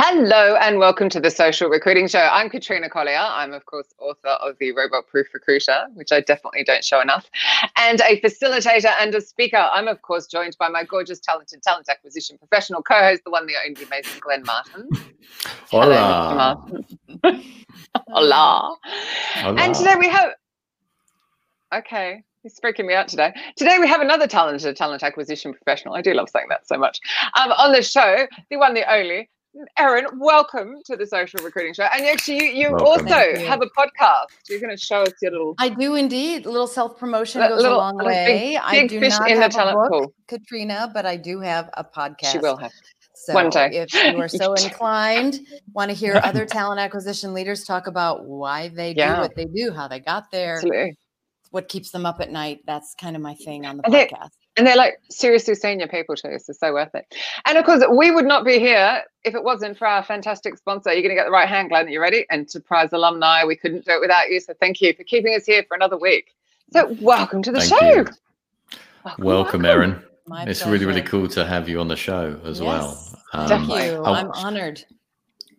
Hello and welcome to the Social Recruiting Show. I'm Katrina Collier. I'm, of course, author of the Robot Proof Recruiter, which I definitely don't show enough, and a facilitator and a speaker. I'm, of course, joined by my gorgeous, talented talent acquisition professional co host, the one, the only amazing Glenn Martin. Hola. Hello, Hola. Hola. And today we have. Okay. He's freaking me out today. Today we have another talented talent acquisition professional. I do love saying that so much. Um, on the show, the one, the only, Erin, welcome to the Social Recruiting Show. And actually, you, you Welcome. also you. have a podcast. You're going to show us your little, I do indeed. A little self promotion goes little a long way. big, I do fish not in the have a book, pool. Katrina, but I do have a podcast. She will have. So one day. if you are so inclined, want to hear other talent acquisition leaders talk about why they Yeah. do what they do, how they got there, Absolutely. what keeps them up at night. That's kind of my thing on the And they- podcast. And they're like seriously senior people too, so so worth it. And of course, we would not be here if it wasn't for our fantastic sponsor. You're going to get the right hand, Glenn. Are you ready? Enterprise alumni. We couldn't do it without you. So thank you for keeping us here for another week. So welcome to the Thank show. you. Welcome, Erin. My It's really, really cool to have you on the show as well. Um, Thank you. I'll- I'm honored.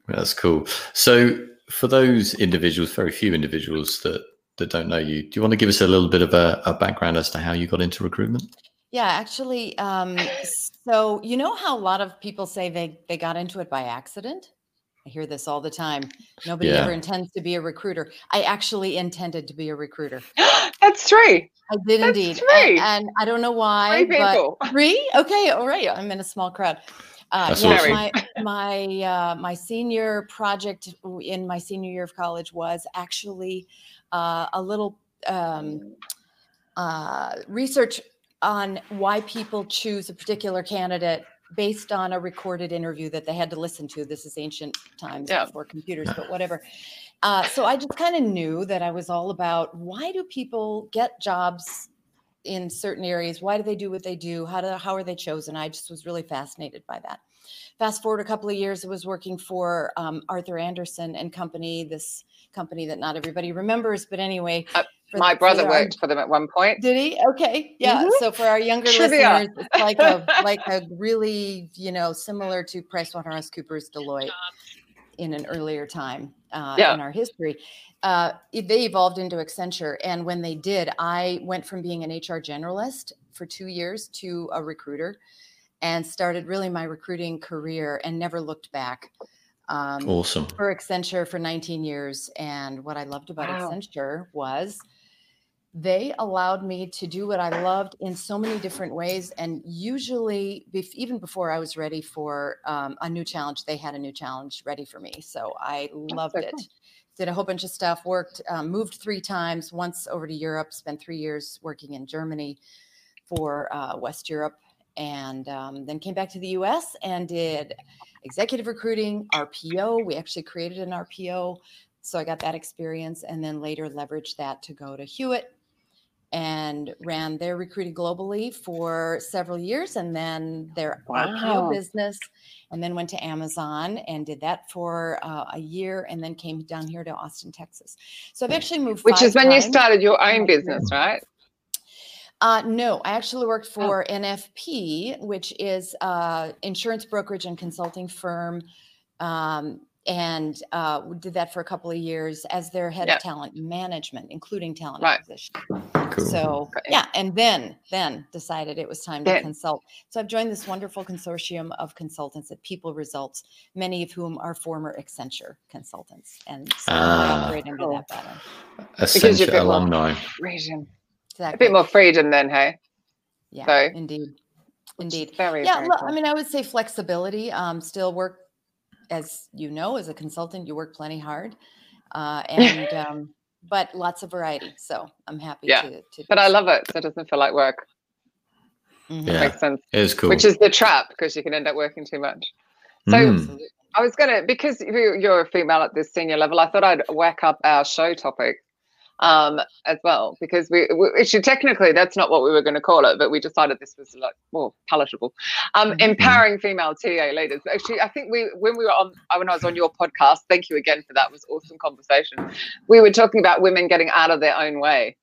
That's cool. So, for those individuals, very few individuals that that don't know you, do you want to give us a little bit of a, a background as to how you got into recruitment? Yeah, actually, um, so you know how a lot of people say they they got into it by accident? I hear this all the time. Nobody Yeah. ever intends to be a recruiter. I actually intended to be a recruiter. That's three. I did That's indeed. And, and I don't know why, Three but people. three? Okay, all right. I'm in a small crowd. Uh, yeah, my my uh, my senior project in my senior year of college was actually uh, a little um, uh, research on why people choose a particular candidate based on a recorded interview that they had to listen to. This is ancient times Yeah. before computers, but whatever. Uh, so I just kind of knew that I was all about why do people get jobs in certain areas? Why do they do what they do? How do how are they chosen? I just was really fascinated by that. Fast forward a couple of years, I was working for um, Arthur Andersen and Company, this company that not everybody remembers, but anyway. Uh, My the- brother the- worked for them at one point. did he? Okay. Yeah. Mhm. So for our younger Trivia. listeners, it's like a like a really, you know, similar to PricewaterhouseCoopers Deloitte in an earlier time uh, Yeah. in our history. Uh, they evolved into Accenture. And when they did, I went from being an HR generalist for two years to a recruiter and started really my recruiting career and never looked back. Um, Awesome. for Accenture for 19 years. And what I loved about Wow. Accenture was they allowed me to do what I loved in so many different ways. And usually, bef- even before I was ready for um, a new challenge, they had a new challenge ready for me. So I loved so it. cool. Did a whole bunch of stuff, worked, um, moved three times, once over to Europe, spent three years working in Germany for uh, West Europe, and um, then came back to the US and did executive recruiting, RPO. We actually created an RPO. So I got that experience and then later leveraged that to go to Hewitt and ran their recruiting globally for several years and then their Wow. RPO business and then went to Amazon and did that for uh, a year and then came down here to Austin, Texas. So I've actually moved Which is when you started your own business, right? Uh, no, I actually worked Oh. for NFP, which is uh, insurance brokerage and consulting firm, um, and uh, did that for a couple of years as their head Yeah. of talent management, including talent Right. acquisition. Cool. So Okay. yeah, and then then decided it was time to Then. consult. So I've joined this wonderful consortium of consultants at People Results, many of whom are former Accenture consultants, and so I Ah. operate under Cool. that banner. Because you're a Accenture alumni. more- alumni. Freedom. A bit more freedom then, hey? yeah, so- indeed, indeed. Very, yeah very look, cool. i mean i would say flexibility um still work as you know as a consultant you work plenty hard uh and um but lots of variety so i'm happy Yeah, to, to but I love it. So it doesn't feel like work. Mhm. Yeah. Makes sense. It is cool. Which is the trap because you can end up working too much. So Mm. I was gonna because you're a female at this senior level. I thought I'd whack up our show topic um, as well because we, we actually technically that's not what we were going to call it, but we decided this was like more palatable. Um, Mhm. Empowering female TA leaders. Actually, I think we when we were on when I was on your podcast. Thank you again for that. It was awesome conversation. We were talking about women getting out of their own way.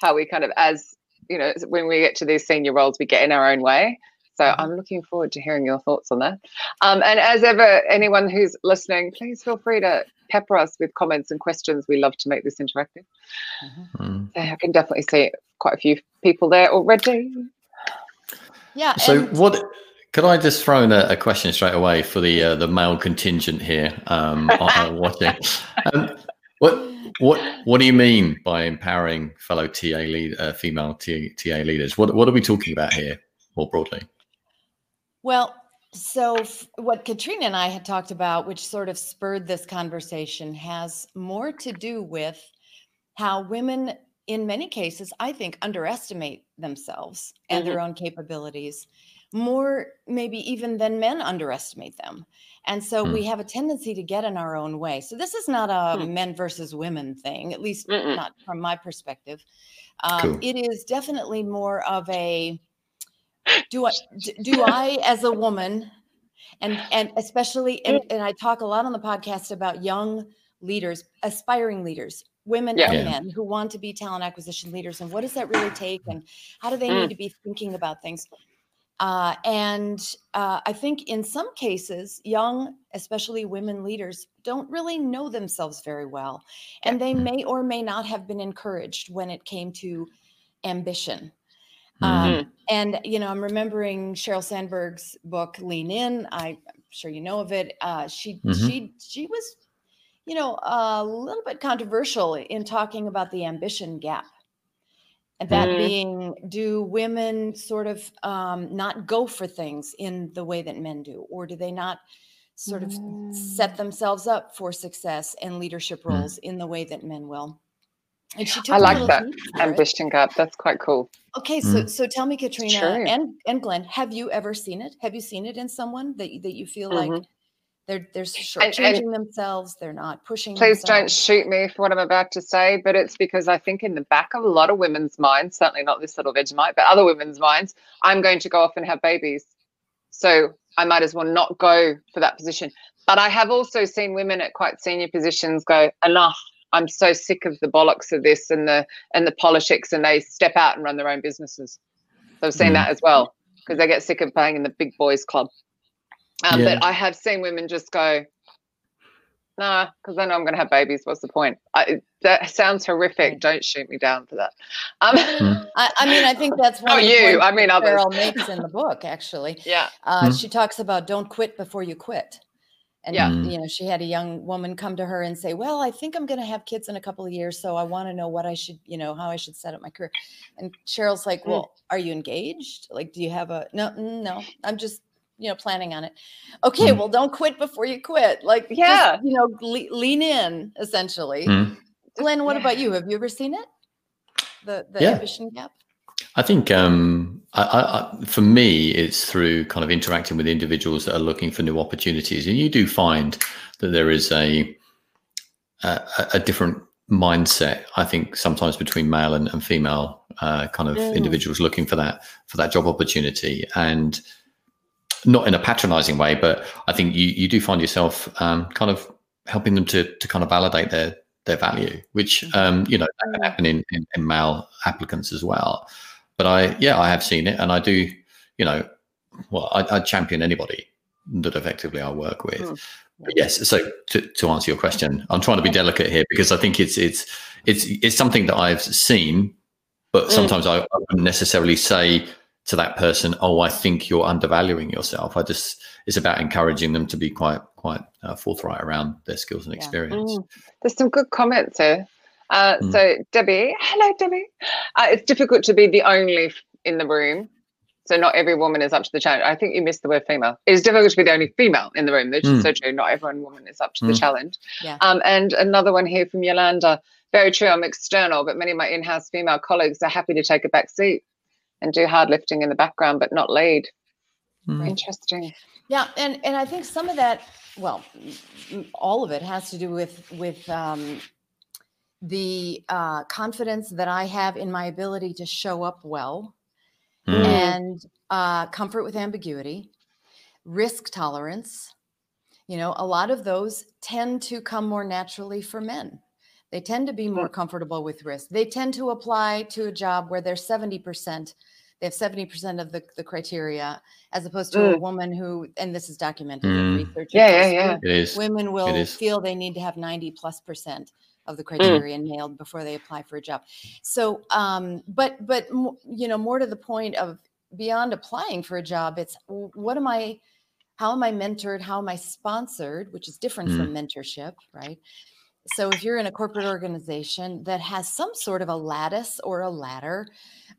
How we kind of as you know when we get to these senior roles, we get in our own way. So mm-hmm. I'm looking forward to hearing your thoughts on that. Um, and as ever, anyone who's listening, please feel free to pepper us with comments and questions. We love to make this interactive. Mm-hmm. So I can definitely see quite a few people there already. Yeah. So and- what? Could I just throw in a, a, question straight away for the uh, the male contingent here um, watching? Um, what what what do you mean by empowering fellow TA lead uh, female TA, TA leaders? What what are we talking about here more broadly? Well, so f- what Katrina and I had talked about, which sort of spurred this conversation, has more to do with how women, in many cases, I think, underestimate themselves and mm-hmm. their own capabilities more maybe even than men underestimate them and so mm. we have a tendency to get in our own way so this is not a mm. men versus women thing at least Mm-mm. not from my perspective um, cool. it is definitely more of a do i do i as a woman and and especially and, and i talk a lot on the podcast about young leaders aspiring leaders women yeah. and men who want to be talent acquisition leaders and what does that really take and how do they mm. need to be thinking about things uh, and uh, I think in some cases, young, especially women leaders, don't really know themselves very well. And they may or may not have been encouraged when it came to ambition. Um, mm-hmm. Um, and, you know, I'm remembering Sheryl Sandberg's book, Lean In. I'm sure you know of it. Uh, she, mm-hmm. she, she was, you know, a little bit controversial in talking about the ambition gap and that mm. being do women sort of um, not go for things in the way that men do or do they not sort of mm. set themselves up for success and leadership mm. roles mm. in the way that men will and she took I like that ambition gap. That's quite cool. Okay, so mm. so tell me, Katrina and and Glenn, have you ever seen it? Have you seen it in someone that that you feel mm-hmm. like they're they're changing themselves. They're not pushing. Please themselves. don't shoot me for what I'm about to say, but it's because I think in the back of a lot of women's minds, certainly not this little Vegemite, but other women's minds, I'm going to go off and have babies. So I might as well not go for that position. But I have also seen women at quite senior positions go, enough. I'm so sick of the bollocks of this and the and the politics, and they step out and run their own businesses. So I've seen mm. that as well because they get sick of playing in the big boys club. Um, yeah. But I have seen women just go, nah, because I know I'm going to have babies. What's the point? I, that sounds horrific. Don't shoot me down for that. Um, mm. I, I, mean, I think that's one. Oh, you? I mean, others. Sheryl makes in the book actually. Yeah. Uh, mm. She talks about don't quit before you quit. And yeah. you know, she had a young woman come to her and say, "Well, I think I'm going to have kids in a couple of years, so I want to know what I should, you know, how I should set up my career." And Sheryl's like, mm. "Well, are you engaged? Like, do you have a no? No, I'm just you know planning on it okay mm. well don't quit before you quit like yeah just, you know le- lean in essentially mm. glenn what yeah. about you have you ever seen it the the yeah. ambition gap I think um, I, I, for me, it's through kind of interacting with individuals that are looking for new opportunities, and you do find that there is a a, a different mindset. I think sometimes between male and, and female uh, kind of mm. individuals looking for that for that job opportunity, and not in a patronizing way, but I think you, you do find yourself um, kind of helping them to, to kind of validate their, their value, which, mm-hmm. um, you know, that can happen in, in, in, male applicants as well. But I, yeah, I have seen it and I do, you know, well, I, I champion anybody that effectively I work with. Mm. But yes, so to, to answer your question, I'm trying to be delicate here because I think it's, it's, it's, it's something that I've seen, but mm. sometimes I, I wouldn't necessarily say, to that person, oh, I think you're undervaluing yourself. I just it's about encouraging them to be quite quite uh, forthright around their skills and experience. Mm. There's some good comments here. Uh, mm. So Debbie, hello Debbie. Uh, it's difficult to be the only in the room. So not every woman is up to the challenge. I think you missed the word female. It is difficult to be the only female in the room. That's mm. so true. Not every woman is up to the mm. challenge. Yeah. Um, and another one here from Yolanda. Very true. I'm external, but many of my in-house female colleagues are happy to take a back seat and do hard lifting in the background, but not lead. Mm. Interesting. Yeah, and and I think some of that, well, all of it has to do with with um, the uh, confidence that I have in my ability to show up well, mm. and uh, comfort with ambiguity, risk tolerance. You know, a lot of those tend to come more naturally for men. They tend to be more mm. comfortable with risk. They tend to apply to a job where they're 70% they have 70% of the, the criteria as opposed to a Mm. woman who and this is documented in Mm. research Yeah, yeah, yeah. It is. women will feel they need to have 90 plus percent of the Mm. criteria nailed before they apply for a job. So um but but you know more to the point of beyond applying for a job it's what am i how am i mentored? How am i sponsored? Which is different Mm. from mentorship right? So if you're in a corporate organization that has some sort of a lattice or a ladder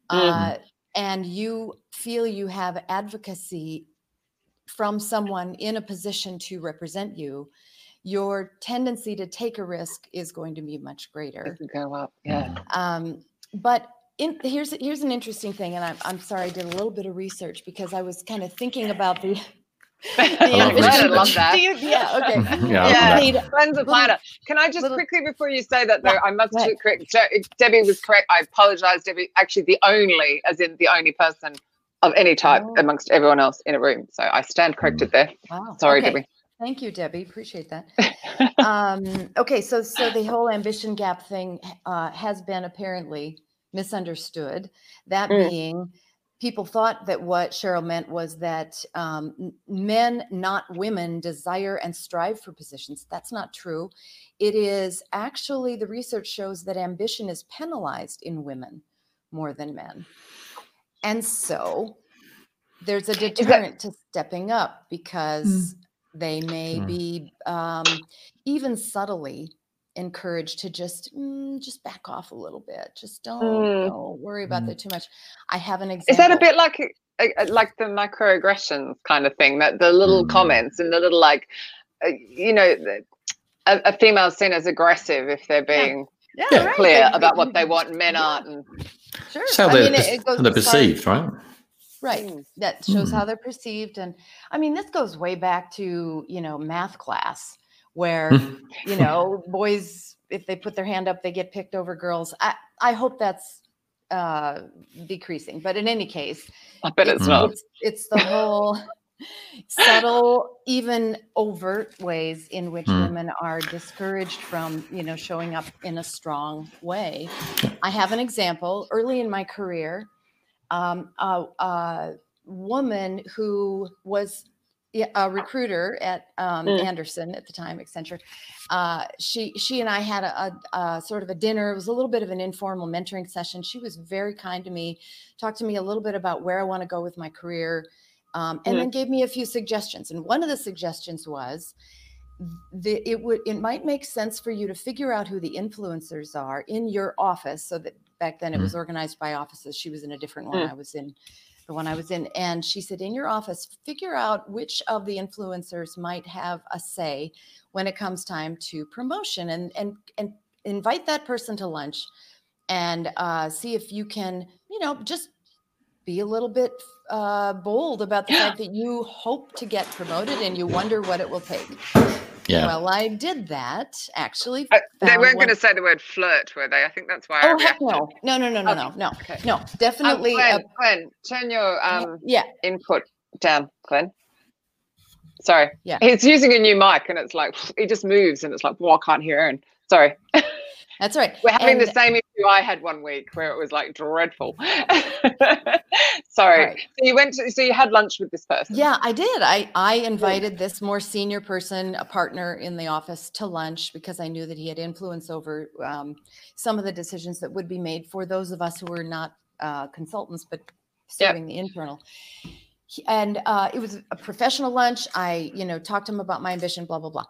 uh, and you feel you have advocacy from someone in a position to represent you your tendency to take a risk is going to be much greater It could go up. Yeah. Mm. um, but in, here's here's an interesting thing, and I'm I'm sorry, I did a little bit of research because I was kind of thinking about the. I love ambition- love that. You- yeah. Okay. Yeah, I Yeah. love Need- Cleanse the Little- platter. Can I just little- quickly before you say that though, Yeah, I must go ahead. correct. Je- Debbie was correct. I apologize, Debbie. Actually, the only, as in the only person of any type Oh. amongst everyone else in a room. So I stand corrected there. Wow. Sorry, okay. Debbie. Thank you, Debbie. Appreciate that. um, okay, so so the whole ambition gap thing uh, has been apparently misunderstood. That Mm. being, people thought that what Sheryl meant was that um, men, not women, desire and strive for positions. That's not true. It is actually the research shows that ambition is penalized in women more than men, and so there's a that- deterrent to stepping up because they may Mm. be um, even subtly encouraged to just mm, just back off a little bit just don't, Mm. don't worry about Mm. that too much i have an example Is that a bit like uh, uh, like the microaggressions kind of thing? That the little Mm. comments and the little like, uh, you know, the, a, a female seen as aggressive if they're being yeah, Yeah. right, clear they- about what they want, men yeah, aren't. And sure It's how I they're, mean, it- it goes how they're as perceived, right? Right Mm. that shows Hmm. how they're perceived and i mean this goes way back to you know math class where you know boys if they put their hand up they get picked over girls i i hope that's uh decreasing but in any case I bet it's Mm. not. it's, it's the whole subtle even overt ways in which Hmm. women are discouraged from you know showing up in a strong way i have an example early in my career um, a, a woman who was a recruiter at um, Mm. Andersen at the time, Accenture. Uh, she she and I had a, a, a sort of a dinner. It was a little bit of an informal mentoring session. She was very kind to me, talked to me a little bit about where I want to go with my career, um, and Mm. then gave me a few suggestions. And one of the suggestions was the, it would it might make sense for you to figure out who the influencers are in your office so that back then it Mm. was organized by offices she was in a different one Mm. i was in the one i was in and she said in your office figure out which of the influencers might have a say when it comes time to promotion and and and invite that person to lunch and uh, see if you can you know just be a little bit uh, bold about the fact that you hope to get promoted and you wonder what it will take Yeah. well, I did that actually. Uh, they weren't one- going to say the word flirt, were they? I think that's why. I Oh heck no! No, no, no, no, Okay, no, no, okay. no. Um, Definitely. Glenn, uh, Glenn, turn your um, yeah, input down, Glenn. Sorry. Yeah. He's using a new mic, and it's like he just moves, and it's like, well, I can't hear. And sorry, that's right. we're having the same issue I had one week where it was like dreadful. sorry. Right. So you went to, so you had lunch with this person. Yeah, I did. I I invited this more senior person, a partner in the office, to lunch because I knew that he had influence over um, some of the decisions that would be made for those of us who were not uh, consultants but Yep. serving the internal. He- And uh, it was a professional lunch. I, you know, talked to him about my ambition, blah blah blah.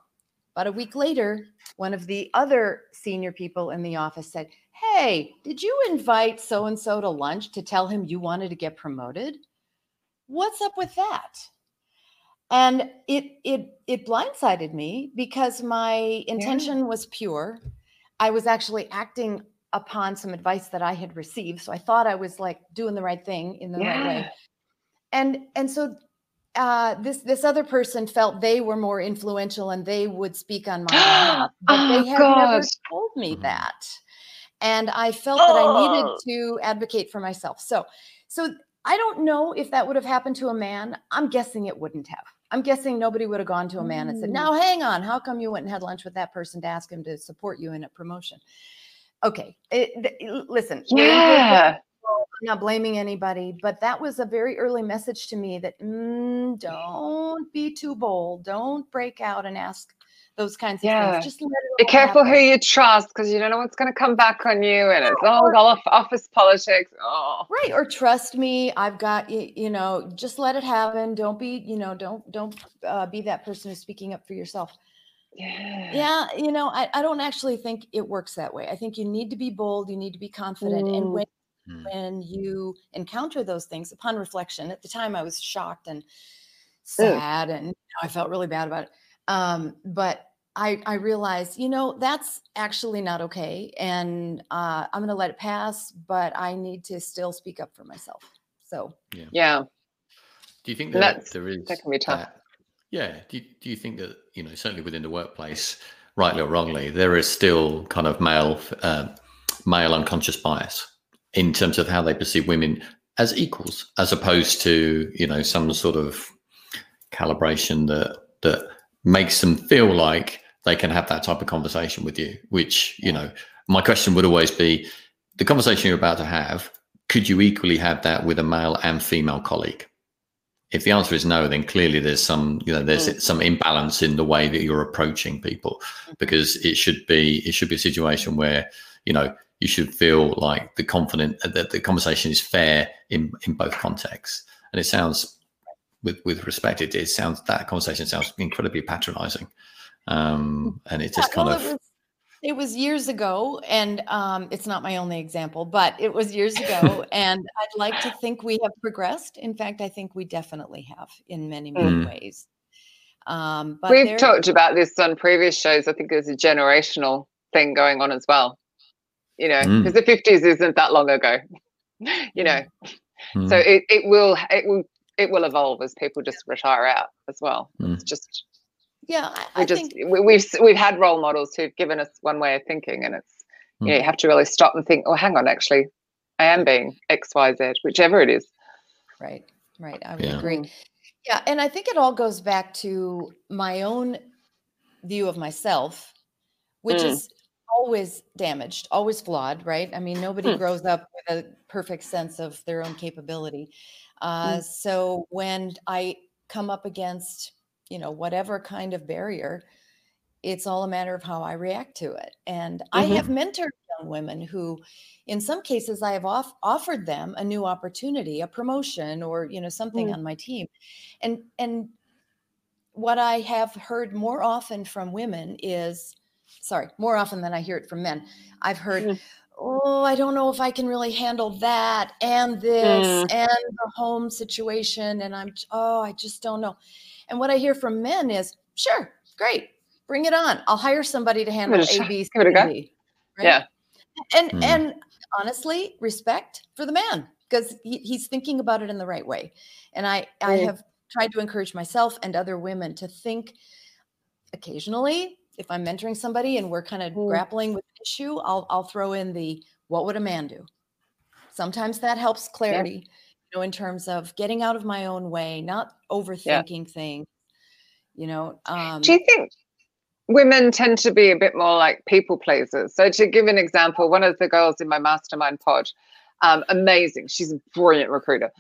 About a week later, one of the other senior people in the office said, "Hey, did you invite so and so to lunch to tell him you wanted to get promoted?" what's up with that? And it it it blindsided me because my intention was pure. I was actually acting upon some advice that i had received so i thought i was like doing the right thing in the right way. And and so uh, this this other person felt they were more influential and they would speak on my behalf, but Oh, they had never told me Mhm. that, and I felt that I needed Oh. to advocate for myself. So, so I don't know if that would have happened to a man. I'm guessing it wouldn't have. I'm guessing nobody would have gone to a man and said, Mm. "Now, hang on, how come you went and had lunch with that person to ask him to support you in a promotion?" Okay, it, th- listen. we're Yeah. not blaming anybody, but that was a very early message to me that mm, don't be too bold. Don't break out and ask those kinds of Yeah. things. Just let it Be careful happen. who you trust because you don't know what's going to come back on you, and it's all off office politics. Oh, right or trust me i've got you you know just let it happen don't be you know don't don't uh, be that person who's speaking up for yourself yeah, yeah you know I, I don't actually think it works that way i think you need to be bold you need to be confident and Mm. when Mm. when you encounter those things upon reflection at the time i was shocked and sad and you know, i felt really bad about it um, but I, I realized, you know, that's actually not okay. And uh, I'm going to let it pass, but I need to still speak up for myself. So, yeah. Do you think that that's- there is that can be tough. that- yeah. Do you, do you think that you know certainly within the workplace, rightly or wrongly, there is still kind of male uh, male unconscious bias in terms of how they perceive women as equals, as opposed to you know some sort of calibration that that makes them feel like they can have that type of conversation with you. Which you know, my question would always be: the conversation you're about to have, could you equally have that with a male and female colleague? If the answer is no, then clearly there's some, you know, there's Mm. some imbalance in the way that you're approaching people, because it should be, it should be a situation where, you know, you should feel like the confident that the conversation is fair in in both contexts. And it sounds, with with respect, it, it sounds that conversation sounds incredibly patronising, um, and it just Yeah, kind well, of, it was, it was years ago, and um, it's not my only example, but it was years ago, and I'd like to think we have progressed. In fact, I think we definitely have in many, many Mm. ways. Um, but We've there- talked about this on previous shows. I think there's a generational thing going on as well. You know, Mm. because the 50s isn't that long ago. you know, Mm, so it, it will it will it will evolve as people just retire out as well. It's just yeah, I, we I just think we, we've we've had role models who've given us one way of thinking, and it's you know you have to really stop and think. Oh, hang on, actually, I am being X, Y, Z, whichever it is. right, right. I would Yeah. agree. Yeah, and I think it all goes back to my own view of myself, which Mm. is always damaged, always flawed, right? I mean, nobody Hmm. grows up with a perfect sense of their own capability. Uh, So when I come up against, you know, whatever kind of barrier, it's all a matter of how I react to it. And I Mhm. have mentored young women who, in some cases, I have off- offered them a new opportunity, a promotion, or you know, something Mm. on my team. And and what I have heard more often from women is, sorry, more often than I hear it from men. I've heard, Mm. oh, I don't know if I can really handle that and this Mm. and the home situation, and I'm oh, I just don't know. And what I hear from men is, sure, great, bring it on. I'll hire somebody to handle a. B, C, Give it a go. D. Yeah. And Mm. and honestly, respect for the man because he, he's thinking about it in the right way. And I I Mm. have tried to encourage myself and other women to think occasionally if I'm mentoring somebody and we're kind of Mm. grappling with an issue, I'll I'll throw in the what would a man do? Sometimes that helps clarity, you know, in terms of getting out of my own way, not overthinking things. You know, um, Do you think women tend to be a bit more like people pleasers? So, to give an example, one of the girls in my mastermind pod, um, amazing. She's a brilliant recruiter.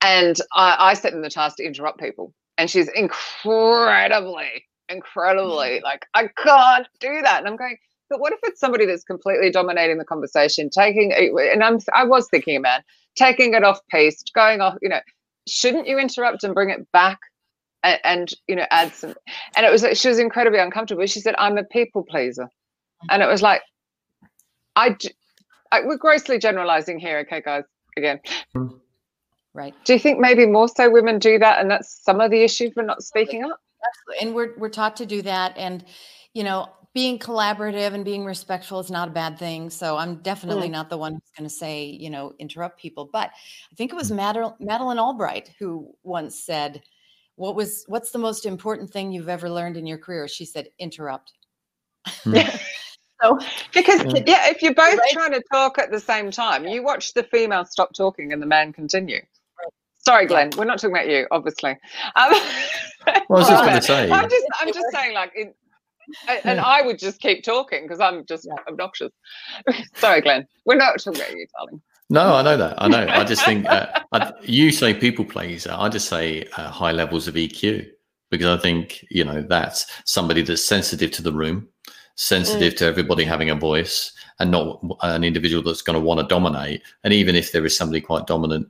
And I, I set them the task to interrupt people. And she's incredibly, incredibly mm. like, I can't do that. And I'm going, but what if it's somebody that's completely dominating the conversation, taking, a- and I'm, I was thinking, man, taking it off pace, going off, you know, shouldn't you interrupt and bring it back and, and you know add some and it was like she was incredibly uncomfortable. She said i'm a people pleaser. And it mm-hmm. was like I—we're grossly generalizing here okay guys again. Mm-hmm. Right. do you think maybe more so women do that and that's some of the issue for not speaking up Absolutely. And we're we're taught to do that. And you know, being collaborative and being respectful is not a bad thing. So I'm definitely not the one who's going to say, you know, interrupt people. But I think it was Madel- Madeleine Albright who once said, "What was what's the most important thing you've ever learned in your career?" She said, "Interrupt." Mm. so because Yeah. yeah if you're both Right. trying to talk at the same time you watch the female stop talking and the man continue sorry glenn we're not talking about you obviously um, Well, I was just going to say. I'm just, I'm just saying, like, it, and Yeah. I would just keep talking because I'm just Yeah. obnoxious. Sorry, Glenn. We're not talking about you, darling. No, I know that. I know. I just think uh, I, you say people pleaser. I just say uh, high levels of EQ because I think you know that's somebody that's sensitive to the room, sensitive mm. to everybody having a voice, and not an individual that's going to want to dominate. And even if there is somebody quite dominant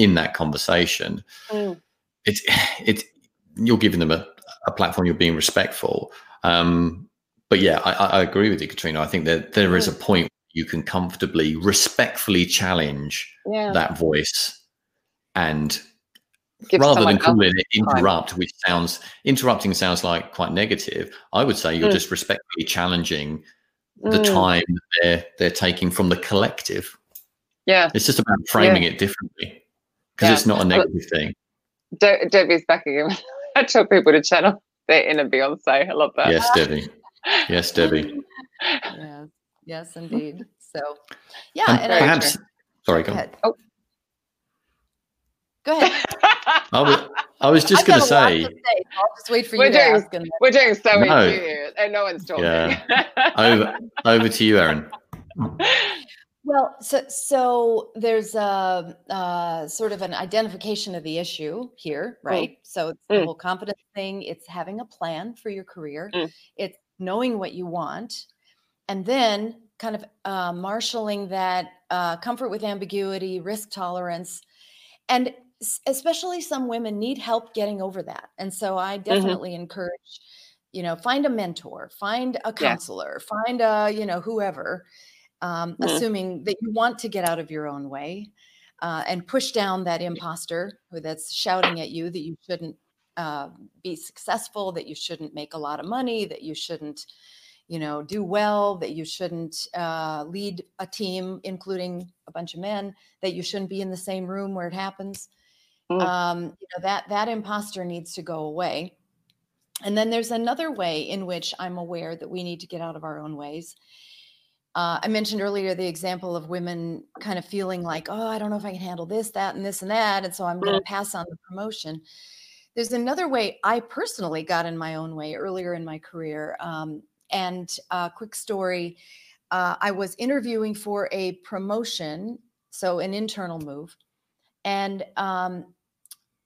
in that conversation, mm. it's it's you're giving them a, a platform. You're being respectful. Um, but yeah, I, I, agree with you, Katrina. I think that there is a mm. point you can comfortably, respectfully challenge yeah. that voice and Give rather than calling it interrupt, time. which sounds interrupting sounds like quite negative, I would say you're mm. just respectfully challenging the mm. time they're they're taking from the collective. Yeah, it's just about framing yeah. it differently because yeah. it's not a negative thing. De- Debbie's back again. I tell people to channel their inner Beyonce. I love that. Yes, Debbie. Yes, Debbie. yes, yes, indeed. So, yeah, um, and, and perhaps. I, sorry, go, go ahead. Oh. Go ahead. I was, I was just going to say. I'll just wait for we're you doing, to ask. We're doing so no. here, and no one's talking. Yeah. over, over to you, Erin. Well, so so there's a, a, sort of an identification of the issue here, mm. right? Mm. So it's mm. the whole confidence thing. It's having a plan for your career. Mm. It's knowing what you want, and then kind of uh, marshaling that uh, comfort with ambiguity, risk tolerance, and especially some women need help getting over that. And so I mm-hmm. definitely encourage, you know, find a mentor, find a counselor, yeah. find a, you know, whoever, um, mm-hmm. assuming that you want to get out of your own way uh, and push down that imposter who that's shouting at you that you shouldn't uh, be successful, that you shouldn't make a lot of money, that you shouldn't, you know, do well, that you shouldn't uh, lead a team, including a bunch of men, that you shouldn't be in the same room where it happens. Mm. Um, you know, that that imposter needs to go away. And then there's another way in which I'm aware that we need to get out of our own ways. Uh, I mentioned earlier the example of women kind of feeling like, oh, I don't know if I can handle this, that, and this and that. And so I'm going to mm. pass on the promotion. There's another way I personally got in my own way earlier in my career. Um, and a quick story uh, I was interviewing for a promotion, so an internal move. And um,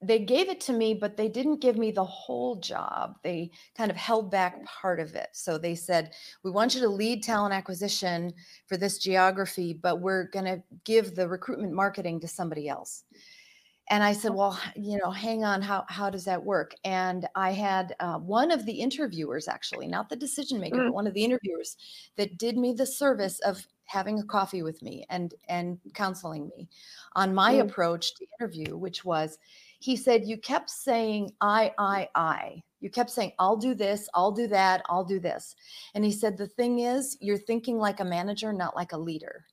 they gave it to me, but they didn't give me the whole job. They kind of held back part of it. So they said, We want you to lead talent acquisition for this geography, but we're going to give the recruitment marketing to somebody else. And I said, Well, you know, hang on, how, how does that work? And I had uh, one of the interviewers, actually, not the decision maker, mm. but one of the interviewers that did me the service of having a coffee with me and and counseling me on my mm. approach to interview which was he said, You kept saying, I, I, I. You kept saying, I'll do this, I'll do that, I'll do this. And he said, The thing is, you're thinking like a manager, not like a leader.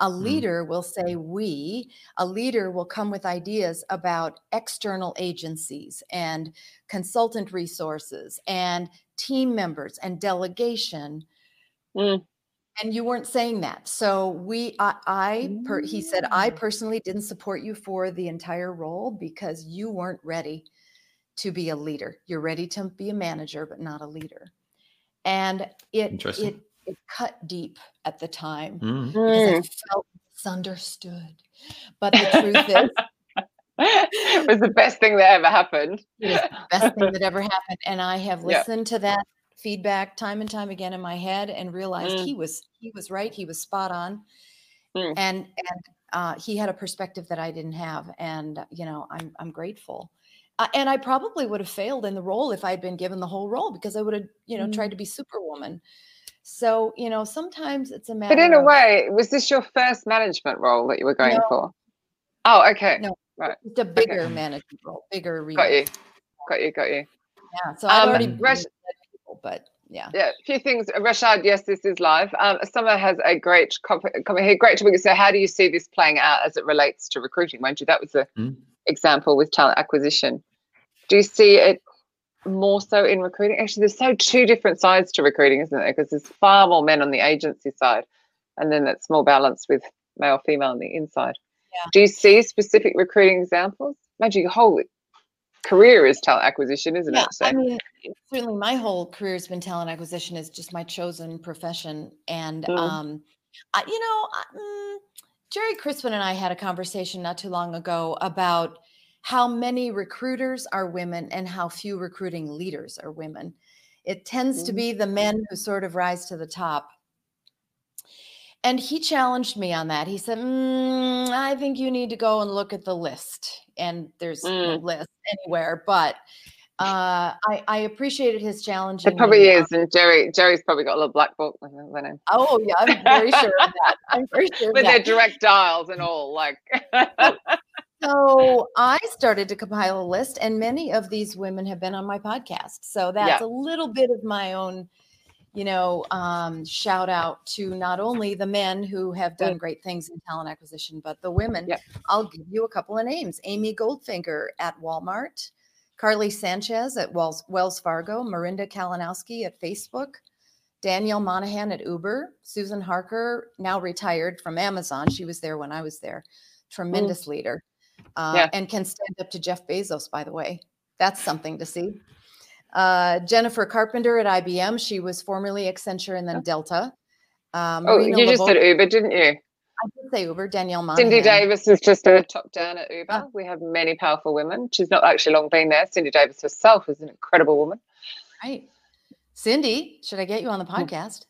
A hmm. leader will say we, a leader will come with ideas about external agencies and consultant resources and team members and delegation. Mm and you weren't saying that so we i, I per, he said i mm. personally didn't support you for the entire role because you weren't ready to be a leader you're ready to be a manager but not a leader and it it, it cut deep at the time mm. because I felt misunderstood but the truth is it was the best thing that ever happened. It was the best thing that ever happened. And I have listened yeah. to that feedback time and time again in my head and realized mm. he was he was right he was spot on. Mm. and and uh, he had a perspective that i didn't have and you know i'm i'm grateful. Uh, and i probably would have failed in the role if i'd been given the whole role because i would have you know mm. tried to be superwoman. So you know sometimes it's a matter but in a of, way was this your first management role that you were going no, for? Oh okay. No right. it's a bigger okay. management role bigger got you. got you got you. Yeah so i've um, already but yeah. Yeah, a few things. Rashad, yes, this is live. Um, Summer has a great comment here. Great topic. So, how do you see this playing out as it relates to recruiting? Mind you, that was the mm. example with talent acquisition. Do you see it more so in recruiting? Actually, there's so two different sides to recruiting, isn't there? Because there's far more men on the agency side, and then that small balance with male female on the inside. Yeah. Do you see specific recruiting examples? Mind you, whole career is talent acquisition, isn't yeah, it? So. I mean, certainly my whole career has been talent acquisition is just my chosen profession. And, mm. um, I, you know, mm, Gerry Crispin and I had a conversation not too long ago about how many recruiters are women and how few recruiting leaders are women. It tends mm-hmm. to be the men who sort of rise to the top. And he challenged me on that. He said, mm, I think you need to go and look at the list. And there's mm. no list anywhere, but uh, I, I appreciated his challenge. It probably is, and Gerry Gerry's probably got a little black book with him. Oh yeah, I'm very sure of that. I'm very sure with their direct dials and all. Like, so I started to compile a list, and many of these women have been on my podcast. So that's yeah. a little bit of my own, you know, um, shout out to not only the men who have done mm. great things in talent acquisition, but the women. Yeah. I'll give you a couple of names: Amy Goldfinger at Walmart. Carly Sanchez at Wells, Wells Fargo, Miranda Kalinowski at Facebook, Danielle Monaghan at Uber, Susan Harker, now retired from Amazon. She was there when I was there. Tremendous mm. leader. Uh, yeah. And can stand up to Jeff Bezos, by the way. That's something to see. Uh, Jennifer Carpenter at IBM. She was formerly Accenture and then Delta. Uh, oh, you just said Uber, didn't you? I did say Uber, Danielle Monaghan. Cindy Davis is just a top down at Uber. Oh. We have many powerful women. She's not actually long been there. Cindy Davis herself is an incredible woman. Right. Cindy, should I get you on the podcast?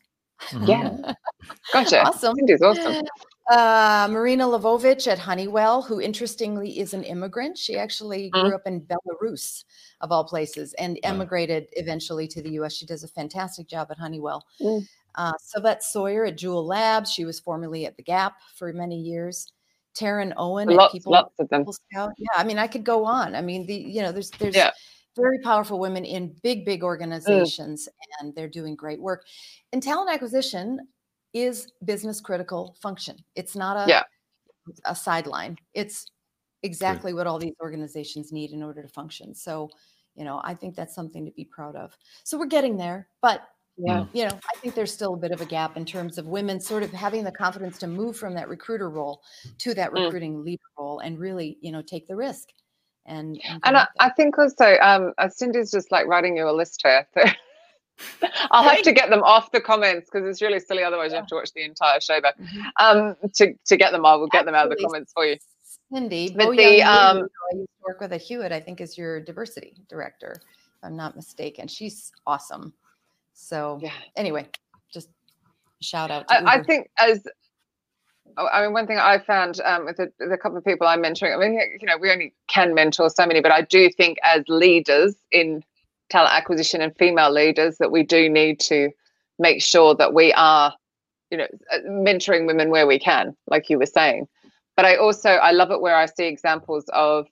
Yeah. gotcha. Awesome. Cindy's awesome. Uh, Marina Lavovic at Honeywell, who interestingly is an immigrant. She actually grew mm. up in Belarus, of all places, and emigrated eventually to the US. She does a fantastic job at Honeywell. Mm. Uh, Sylvette Sawyer at Juul Labs. She was formerly at The Gap for many years. Taryn Owen lots, at People, lots of them. PeopleScout. Yeah, I mean, I could go on. I mean, the you know, there's there's yeah. very powerful women in big big mm. organizations, mm. and they're doing great work. In talent acquisition is business critical function. It's not a yeah. a sideline. It's exactly what all these organizations need in order to function. So, you know, I think that's something to be proud of. So we're getting there, but yeah you know i think there's still a bit of a gap in terms of women sort of having the confidence to move from that recruiter role to that mm. recruiting mm. leader role and really you know take the risk and and, and I, I, think also um uh, cindy's just like writing you a list here I'll have to get them off the comments because it's really silly. Otherwise, yeah. you have to watch the entire show back. Mm-hmm. Um, to to get them, I will get Absolutely. them out of the comments for you. Cindy, but Bo the um, I used to work with a Hewitt. I think is your diversity director, if I'm not mistaken. She's awesome. So yeah. anyway, just shout out. I, I, think as oh, I mean, one thing I found um, with the, the couple of people I'm mentoring, I mean, you know, we only can mentor so many, but I do think as leaders in talent acquisition and female leaders that we do need to make sure that we are, you know, uh, mentoring women where we can, like you were saying. But I also I love it where I see examples of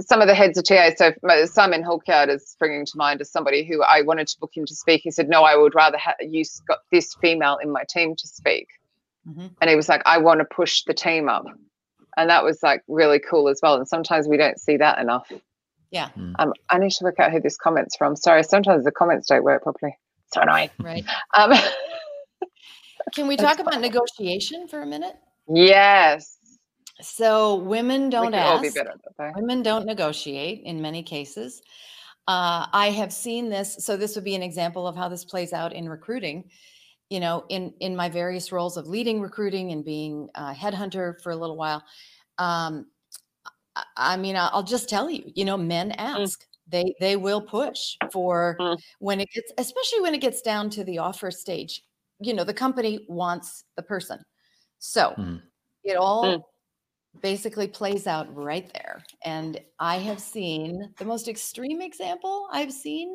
some of the heads of TA, so Simon Hulkyard is springing to mind as somebody who I wanted to book him to speak. He said, "No, I would rather have you got this female in my team to speak," mm-hmm. and he was like, "I want to push the team up," and that was like really cool as well. And sometimes we don't see that enough. Yeah. Mm. Um, I need to look at who this comments from. Sorry, sometimes the comments don't work properly. So annoying. Right. Um, Can we talk about negotiation for a minute? Yes. So women don't ask. Women don't negotiate in many cases. Uh, I have seen this. So this would be an example of how this plays out in recruiting. You know, in in my various roles of leading recruiting and being a headhunter for a little while. Um, I mean, I'll just tell you. You know, men mm. ask. Mm. They they will push for mm. when it gets, especially when it gets down to the offer stage. You know, the company wants the person. So mm. it all mm basically plays out right there. And I have seen the most extreme example I've seen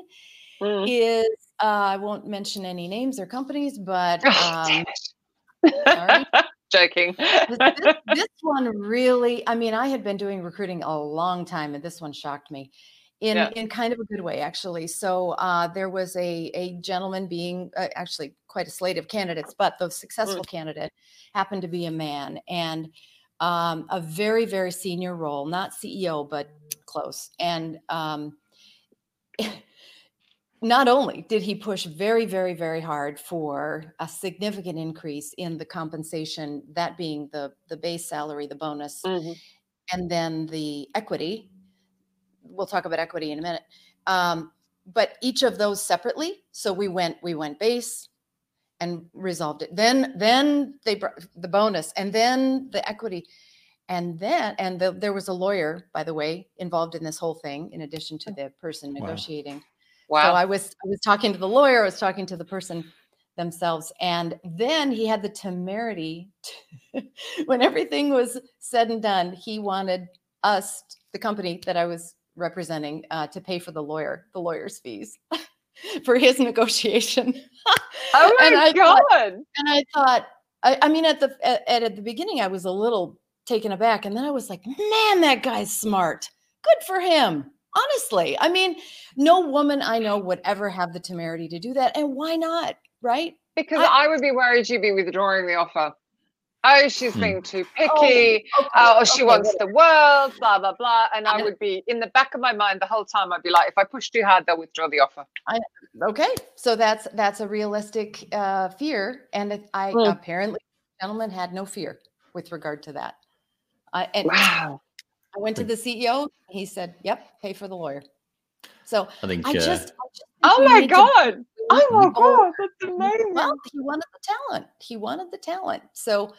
mm. is uh, I won't mention any names or companies, but oh, um, sorry. joking. this, this, one really, I mean, I had been doing recruiting a long time, and this one shocked me. In, yeah. in kind of a good way, actually. So uh, there was a, a gentleman being uh, actually quite a slate of candidates, but the successful mm. candidate happened to be a man. And um, a very, very senior role, not CEO, but close. And um, not only did he push very, very, very hard for a significant increase in the compensation, that being the the base salary, the bonus, mm-hmm. and then the equity. We'll talk about equity in a minute. Um, but each of those separately. So we went we went base, and resolved it. Then then they brought the bonus and then the equity. And then and the, there was a lawyer, by the way, involved in this whole thing, in addition to the person negotiating. Wow. So I was I was talking to the lawyer, I was talking to the person themselves, and then he had the temerity to, when everything was said and done, he wanted us, the company that I was representing, uh, to pay for the lawyer, the lawyer's fees for his negotiation. oh and my I thought- god. and I thought, I, I mean, at the at at the beginning, I was a little taken aback, and then I was like, man, that guy's smart. Good for him. Honestly, I mean, no woman I know would ever have the temerity to do that, and why not? Right? Because I- I, would be worried you'd be withdrawing the offer. Oh, she's Hmm. being too picky. okay, Oh, or she okay, wants whatever. the world, blah, blah, blah. And I Yeah. would be in the back of my mind the whole time. I'd be like, if I push too hard, they'll withdraw the offer. Okay, so that's that's a realistic uh, fear, and it- I Hmm. apparently, the gentleman had no fear with regard to that. I and Wow. I went to the CEO. He said, "Yep, pay for the lawyer." So I think I uh, just, I just think Oh my need to God. Oh my Oh, God. That's amazing. Well, he wanted the talent. He wanted the talent. So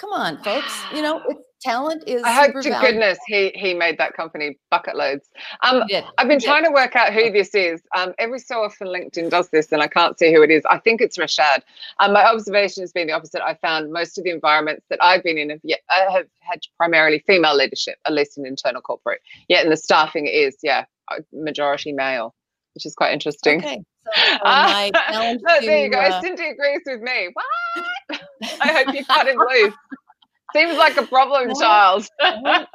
come on, folks. You know, it's talent is. I hope to valuable. goodness he he made that company bucket loads. Um, I've been trying to work out who this is. Um, every so often LinkedIn does this, and I can't see who it is. I think it's Rashad. Um, my observation has been the opposite. I found most of the environments that I've been in have, yet, uh, have had primarily female leadership, at least in internal corporate. Yet in the staffing, it is yeah majority male, which is quite interesting. Okay. So, my challenge no, there you go. uh, Cindy agrees with me. What? I hope you cut it loose. Seems like a problem child.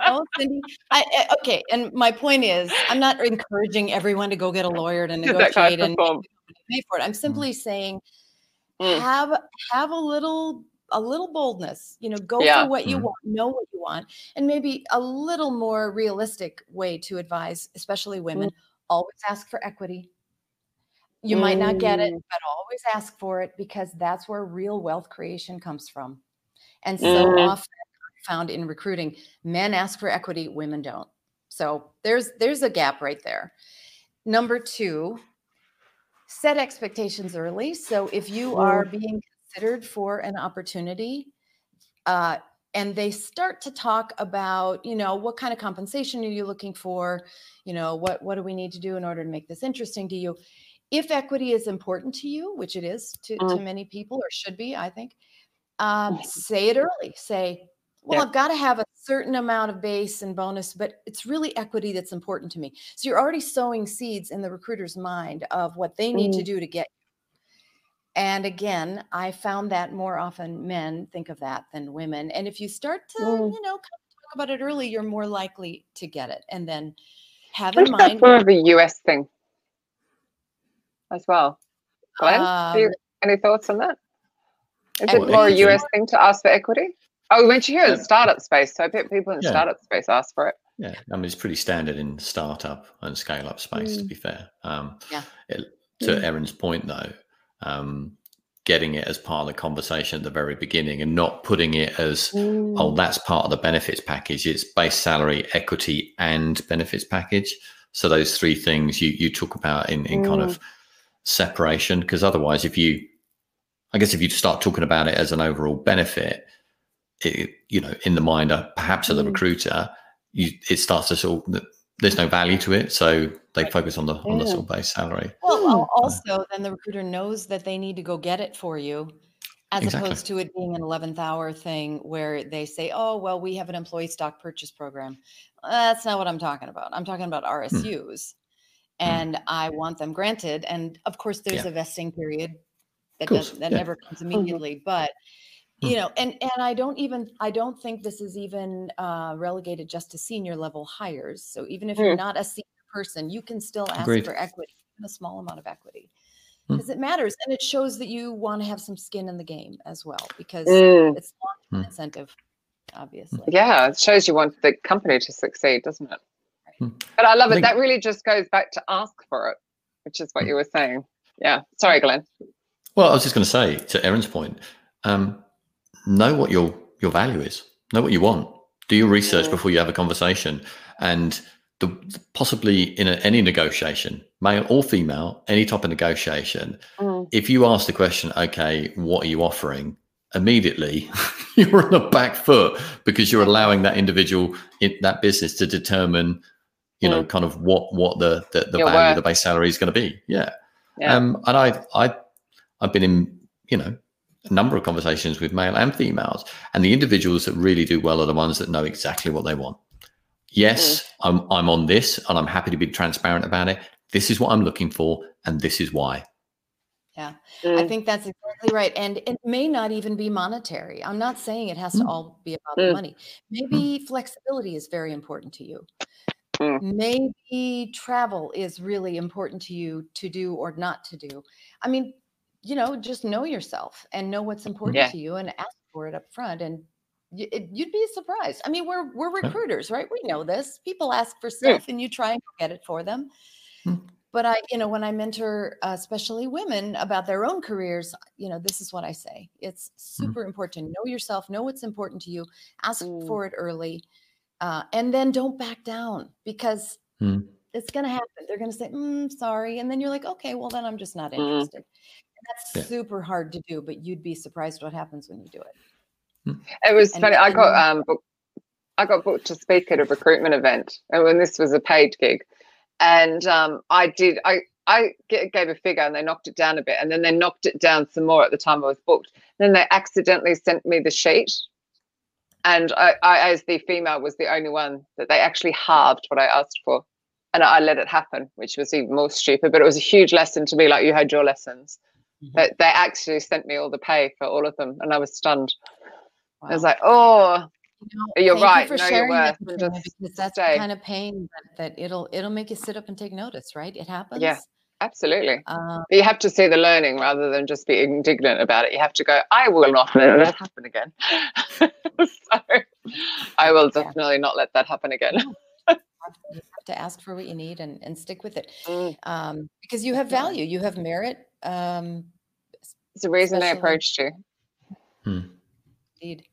no, Cindy. I, I- okay, and my point is, I'm not encouraging everyone to go get a lawyer to Did that guy negotiate and pay for it. I'm simply saying, Mm. have have a little a little boldness. You know, go Yeah. for what you Mhm. want, know what you want, and maybe a little more realistic way to advise, especially women. Always ask for equity. You might not get it, Mm. but always ask for it because that's where real wealth creation comes from. And so Mm. often found in recruiting, men ask for equity, women don't. So there's there's a gap right there. Number two, set expectations early. So if you are being considered for an opportunity, uh, and they start to talk about, you know, what kind of compensation are you looking for? You know, what what do we need to do in order to make this interesting to you? If equity is important to you, which it is to, to many people or should be, I think, um, say it early. Say, well, Yeah. I've got to have a certain amount of base and bonus, but it's really equity that's important to me. So you're already sowing seeds in the recruiter's mind of what they need to do to get you. And again, I found that more often men think of that than women. And if you start to, Mm. you know, talk about it early, you're more likely to get it. And then have in think that's mind. more of a US thing as well. Glenn, um, do you- any thoughts on that? Is it more a US thing to ask for equity? Oh, we went to here in Yeah. the startup space, so I bet people in the Yeah. startup space ask for it. Yeah, I mean it's pretty standard in startup and scale up space. To Mm. be fair, um, Yeah. it- to Mm. Erin's point though, um, getting it as part of the conversation at the very beginning and not putting it as oh that's part of the benefits package. It's base salary, equity, and benefits package. So those three things you you talk about in in kind of separation because otherwise, if you, I guess if you start talking about it as an overall benefit, it, you know, in the mind, uh, perhaps of the Mm. recruiter, you it starts to sort of there's no value to it, so they focus on the on the sort of base salary. Well, Mm. also, then the recruiter knows that they need to go get it for you, as Exactly. opposed to it being an 11th hour thing where they say, oh, well, we have an employee stock purchase program. That's not what I'm talking about. I'm talking about RSUs. And I want them granted. And of course, there's Yeah. a vesting period that, does, that yeah. never comes immediately. But Mm. you know and and i don't even i don't think this is even uh relegated just to senior level hires so even if you're not a senior person you can still ask Agreed. for equity a small amount of equity Mm. because it matters and it shows that you want to have some skin in the game as well because Mm. it's long Mm. incentive obviously Yeah, it shows you want the company to succeed, doesn't it? Hmm. But I love I it. That really just goes back to ask for it, which is what Hmm. you were saying. Yeah. Sorry, Glenn. Well, I was just going to say to Erin's point, um, know what your your value is. Know what you want. Do your research before you have a conversation, and the possibly in a, any negotiation, male or female, any type of negotiation, Mm. if you ask the question, okay, what are you offering? Immediately, you're on the back foot because you're allowing that individual in that business to determine, you know, kind of what what the the, the value, worth. the base salary is going to be. Yeah. Yeah. Um, and I I I've been in you know a number of conversations with male and females, and the individuals that really do well are the ones that know exactly what they want. Yes, I'm I'm on this, and I'm happy to be transparent about it. This is what I'm looking for, and this is why. Yeah, I Mm. think that's exactly right. And it may not even be monetary. I'm not saying it has to Mm. all be about Mm. the money. Maybe flexibility is very important to you. Mm. Maybe travel is really important to you to do or not to do. I mean, you know, just know yourself and know what's important Yeah. to you and ask for it up front. And y- it, you'd be surprised. I mean, we're we're recruiters, right? We know this. People ask for stuff, and you try and get it for them. Mm. But I, you know, when I mentor, uh, especially women about their own careers, you know, this is what I say. It's super important to know yourself, know what's important to you, ask Mm. for it early, uh, and then don't back down because Mm. it's going to happen. They're going to say, mm, sorry. And then you're like, okay, well, then I'm just not Mm. interested. And that's Yeah. super hard to do, but you'd be surprised what happens when you do it. It was And- funny. I got um, book, I got booked to speak at a recruitment event, and when this was a paid gig, and um, I did. I, I gave a figure, and they knocked it down a bit, and then they knocked it down some more at the time I was booked. Then they accidentally sent me the sheet, and I, I as the female, was the only one that they actually halved what I asked for, and I let it happen, which was even more stupid. But it was a huge lesson to me. Like you had your lessons. Mhm. But they actually sent me all the pay for all of them, and I was stunned. I was like, oh, You know, You're thank right, You for know your sharing that, worth and Katrina, just because that's stay. the kind of pain that, that it'll it'll make you sit up and take notice, right? It happens. Absolutely. But you have to see the learning rather than just be indignant about it. You have to go, I will not let that happen again. so I will Yeah. definitely not let that happen again. you have to ask for what you need and, and stick with it Mm. um, because you have value, you have merit. Um, It's the reason I approached you. indeed.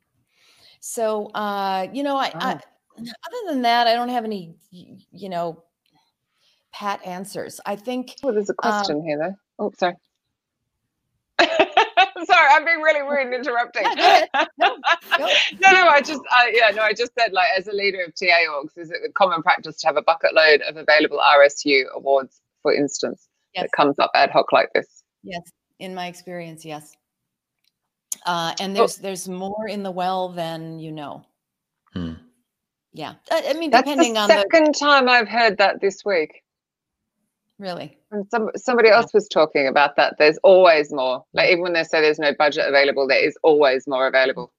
So, uh, you know, I, I other than that, I don't have any, you know, pat answers. I think Oh, there's a Um, question here, though. Oh, sorry. sorry, I'm being really rude and interrupting. Yeah, go ahead. No, no, no, I just, I, yeah, no, I just said, like, as a leader of TA orgs, is it a common practice to have a bucket load of available RSU awards, for instance, Yes. that comes up ad hoc like this? Yes, in my experience, yes. Uh, and Oh. there's there's more in the well than you know. Hmm. Yeah, I, I mean, That's depending the on the second time I've heard that this week. Really. And some somebody else was talking about that. There's always more. Like even when they say there's no budget available, there is always more available.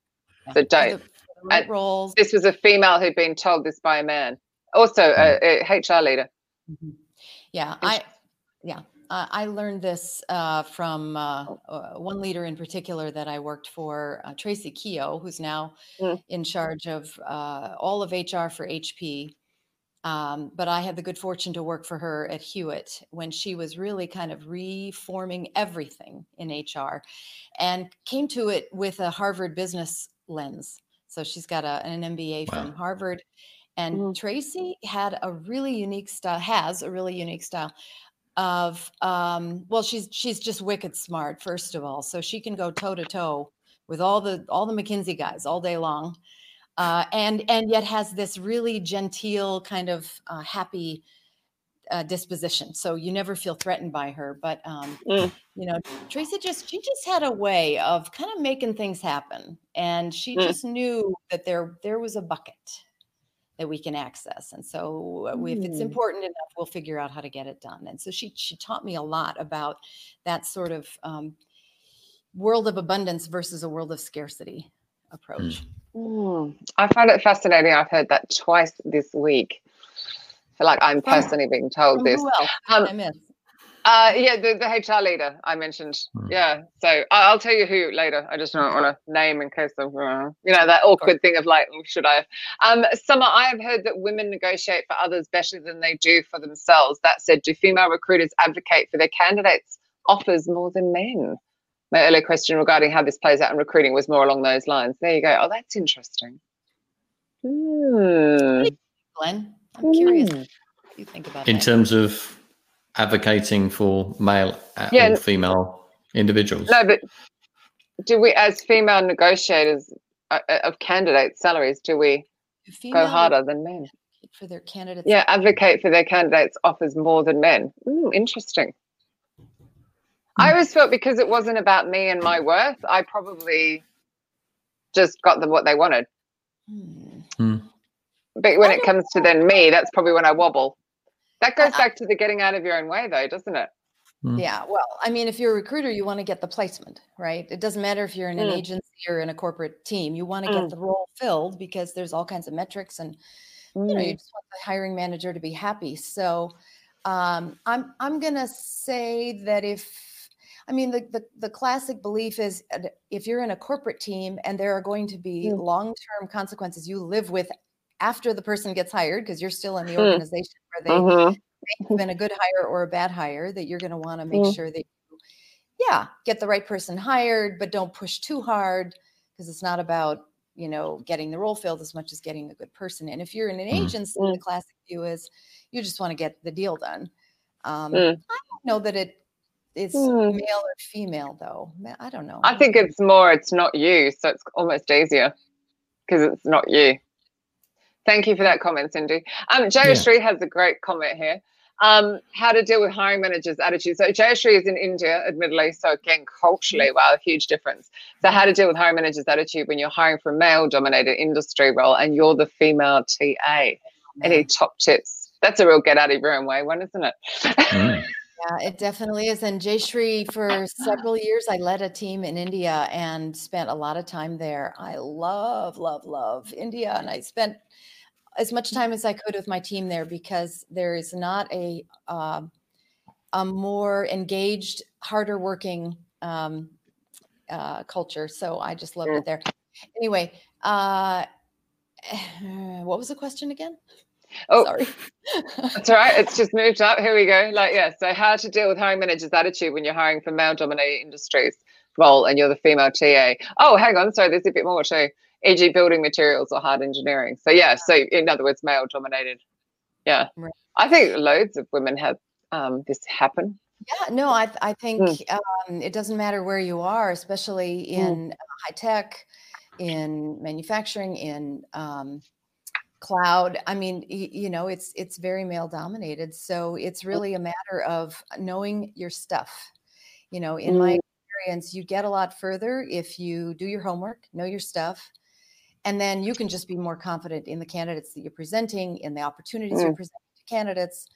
So don't. right roles. This was a female who'd been told this by a man. Also, a, a HR leader. Mhm. Yeah, I yeah I I learned this uh, from uh, uh, one leader in particular that I worked for, uh, Tracy Keogh, who's now Mm. in charge of uh, all of HR for HP. Um, but I had the good fortune to work for her at Hewitt when she was really kind of reforming everything in HR and came to it with a Harvard business lens. So she's got a, an MBA Wow. from Harvard. And Mhm. Tracy had a really unique style, has a really unique style of um well she's she's just wicked smart first of all so she can go toe to toe with all the all the mckinsey guys all day long uh and and yet has this really genteel kind of uh, happy uh, disposition so you never feel threatened by her but um Mm. you know tracy just she just had a way of kind of making things happen and she Mm. just knew that there there was a bucket that we can access and so we- if it's Mm. important enough we'll figure out how to get it done and so she she taught me a lot about that sort of um, world of abundance versus a world of scarcity approach Mm. I find it fascinating. I've heard that twice this week. I feel like I'm personally being told From this. who else Um, I miss? Uh, yeah, the, the HR leader I mentioned. Hmm. Yeah, so I, I'll tell you who later. I just don't want to name in case of uh, you know that awkward thing of like, oh, should I? Um, Summer, I have heard that women negotiate for others better than they do for themselves. That said, do female recruiters advocate for their candidates' offers more than men? My earlier question regarding how this plays out in recruiting was more along those lines. There you go. Oh, that's interesting. Hmm. glenn I'm curious Mm. what you think about In that. terms of advocating for male Yeah. or female individuals. No, but do we, as female negotiators uh, uh, of candidate salaries, do we go harder than men? for their candidates. Yeah, advocate for their candidates offers more than men. Mm, interesting. I always felt because it wasn't about me and my worth, I probably just got them what they wanted. Hmm. But when it comes to then me, that's probably when I wobble. That goes back to the getting out of your own way, though, doesn't it? Mm. Yeah, well, I mean, if you're a recruiter, you want to get the placement, right? It doesn't matter if you're in an Mm. agency or in a corporate team. You want to Mm. get the role filled because there's all kinds of metrics, and you know, you Mm. just want the hiring manager to be happy. So, um, I'm I'm gonna say that if I mean the, the the classic belief is uh, if you're in a corporate team and there are going to be Mm. long-term consequences you live with after the person gets hired because you're still in the Mm. organization where they Mhm. have been a good hire or a bad hire that you're going to want to make Mm. sure that you yeah get the right person hired but don't push too hard because it's not about you know getting the role filled as much as getting a good person and if you're in an Mm. agency Mm. the classic view is you just want to get the deal done um, Mm. i don't know that it it's Mm. male or female though i don't know I think it's more, it's not you. So it's almost easier because it's not you. Thank you for that comment, Cindy. Um, Jayashree has a great comment here. Um, how to deal with hiring managers' attitudes. So Jayashree is in India, admittedly. So again, culturally, wow, huge difference. So how to deal with hiring managers' attitude when you're hiring for a male-dominated industry role and you're the female TA. Any top tips? That's a real get out of your own way one, isn't it? Mm. Yeah, it definitely is. And Jayshree, for several years, I led a team in India and spent a lot of time there. I love, love, love India. And I spent as much time as I could with my team there because there is not a, um a more engaged, harder working um, uh, culture. So I just loved Mm. it there. Anyway, uh, what was the question again? Oh, Sorry. That's all right. It's just moved up. Here we go. Like, yeah. So, how to deal with hiring managers' attitude when you're hiring for male-dominated industries role and you're the female TA. Oh, hang on. Sorry, there's a bit more too. E.g., building materials or hard engineering. So, yeah. So, in other words, male-dominated. Yeah. Right. I think loads of women have um, this happen. Yeah, no, I I think Mm. um, it doesn't matter where you are, especially in uh, high tech, in manufacturing, in um, cloud. I mean, you know, it's it's very male dominated, so it's really a matter of knowing your stuff. You know, in my Mm. experience, you get a lot further if you do your homework, know your stuff, and then you can just be more confident in the candidates that you're presenting, in the opportunities you're Mm. presenting to candidates.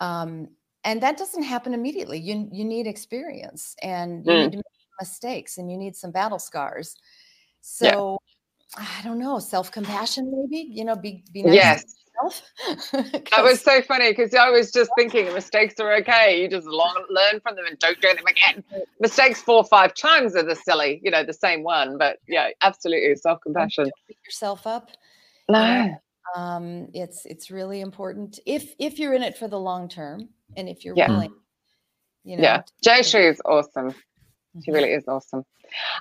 Um, and that doesn't happen immediately. You you need experience, and you Mm. need to make mistakes, and you need some battle scars. Yeah. I don't know, self compassion, maybe. You know, be be nice Yes. to yourself. That was so funny because I was just thinking mistakes are okay. You just long, learn from them and don't do them again. Mistakes four or five times are the silly, you know, the same one. But yeah, absolutely self compassion. Beat yourself up. No. Um, it's it's really important if if you're in it for the long term, and if you're Yeah. willing. You know. Yeah. Jayashree is awesome. She really is awesome.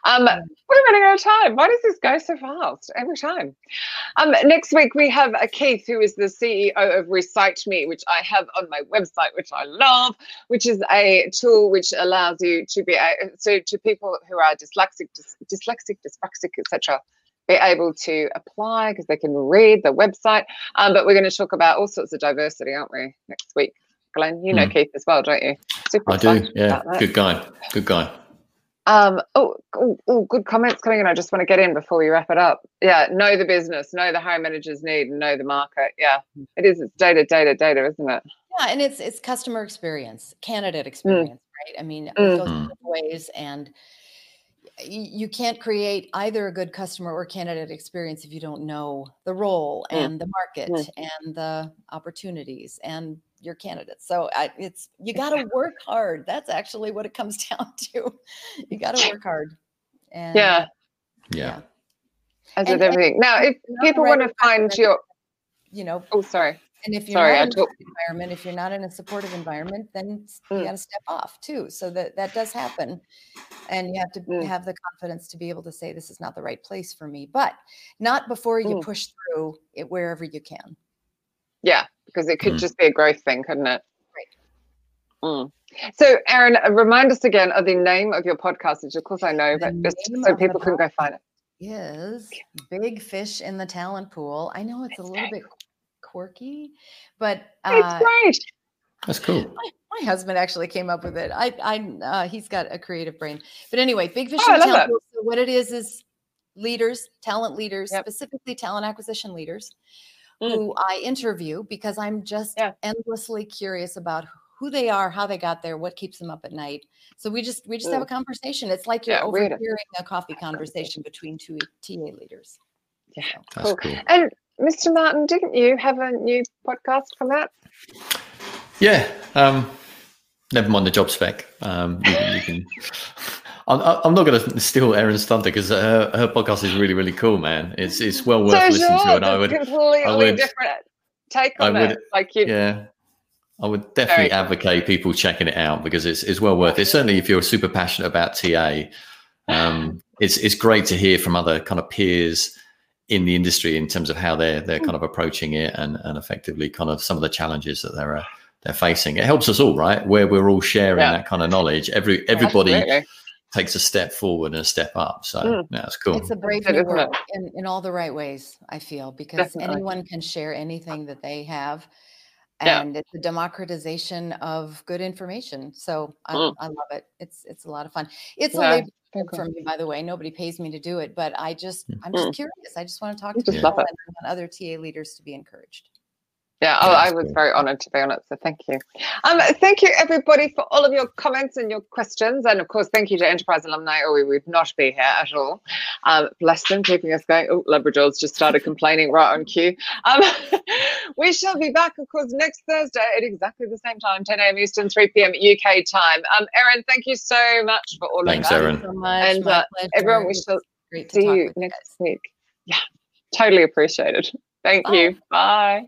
Um, we're running out of time. Why does this go so fast every time? Um, next week we have uh, Keith, who is the CEO of Recite Me, which I have on my website, which I love, which is a tool which allows you to be a, so to people who are dyslexic, dys, dyslexic, dyspraxic, etc. Be able to apply because they can read the website. Um, but we're going to talk about all sorts of diversity, aren't we, next week? Glenn, you know Mm. Keith as well, don't you? Super I do. Yeah. Good guy. Good guy. Um, oh, oh, oh, good comments coming in. I just want to get in before we wrap it up. Yeah, know the business, know the home managers need, and know the market. Yeah, it is. It's data, data, data, isn't it? Yeah, and it's it's customer experience, candidate experience, right? I mean, Mm. Mm. ways, and you can't create either a good customer or candidate experience if you don't know the role Mm. and the market and the opportunities and your candidates. So I, it's you got to work hard. That's actually what it comes down to. You got to work hard. And Yeah, Yeah. as And- with everything. Now, if people right want to find it. your, you know, oh, sorry, And if you're Sorry, not I in a took- good environment, if you're not in a supportive environment, then s- you Mm. got to step off too. So that that does happen, and you have to Mm. have the confidence to be able to say this is not the right place for me, but not before you Mm. push through it wherever you can. Yeah, because it could Mm. just be a growth thing, couldn't it? Right. Mm. So, Erin, uh, remind us again of the name of your podcast, which of course I know, The but just so people can go find it. it. is Big Fish in the Talent Pool. I know it's a little bit quirky, but It's uh, great. That's cool. my, my husband actually came up with it. I, I, uh, he's got a creative brain. But anyway, Big Fish Oh, in the love Talent So what it is is leaders, talent leaders, Yep. specifically talent acquisition leaders, Mm. who I interview because I'm just Yeah. endlessly curious about who they are, how they got there, what keeps them up at night. So we just we just have a conversation. It's like you're Mm. Yeah, overhearing a coffee conversation between two TA leaders. Yeah. So- That's Cool. cool. And Mr. Martin, didn't you have a new podcast come out? Yeah. Um, never mind the job spec. Um, you can. You can I'm, I'm not going to steal Erin's thunder because her, her podcast is really, really cool, man. It's it's well worth so listening sure, to, and I would, completely would- different take I on would- it. Like you, yeah, I would definitely advocate people checking it out because it's it's well worth it. Certainly, if you're super passionate about TA, um, it's it's great to hear from other kind of peers in the industry in terms of how they're they're kind of approaching it and and effectively kind of some of the challenges that they're uh, they're facing. It helps us all, right? Where we're all sharing Yeah. that kind of knowledge. Every everybody Absolutely. takes a step forward and a step up. So Mm. yeah, it's cool. It's a brave it, new world in, in all the right ways, I feel, because Definitely. anyone can share anything that they have. Yeah. And it's a democratization of good information. So I, Mm. I love it. It's it's a lot of fun. It's Yeah, a labor very cool. for me, by the way. Nobody pays me to do it, but I just Mm. I'm just curious. I just want to talk You to just people and I want other TA leaders to be encouraged. Yeah, oh, I was very honoured to be on it. So thank you. Um, thank you everybody for all of your comments and your questions, and of course, thank you to Enterprise alumni, or we would not be here at all. Um, bless them, keeping us going. Oh, Labradors just started complaining right on cue. Um, we shall be back, of course, next Thursday at exactly the same time, 10 a.m. Eastern, 3 p.m. UK time. Um, Erin, thank you so much for all Thanks, of that. Thanks, Erin. So much. And, uh. Everyone, we shall was great to see you next guys. week. Yeah, totally appreciated. Thank Bye. you. Bye.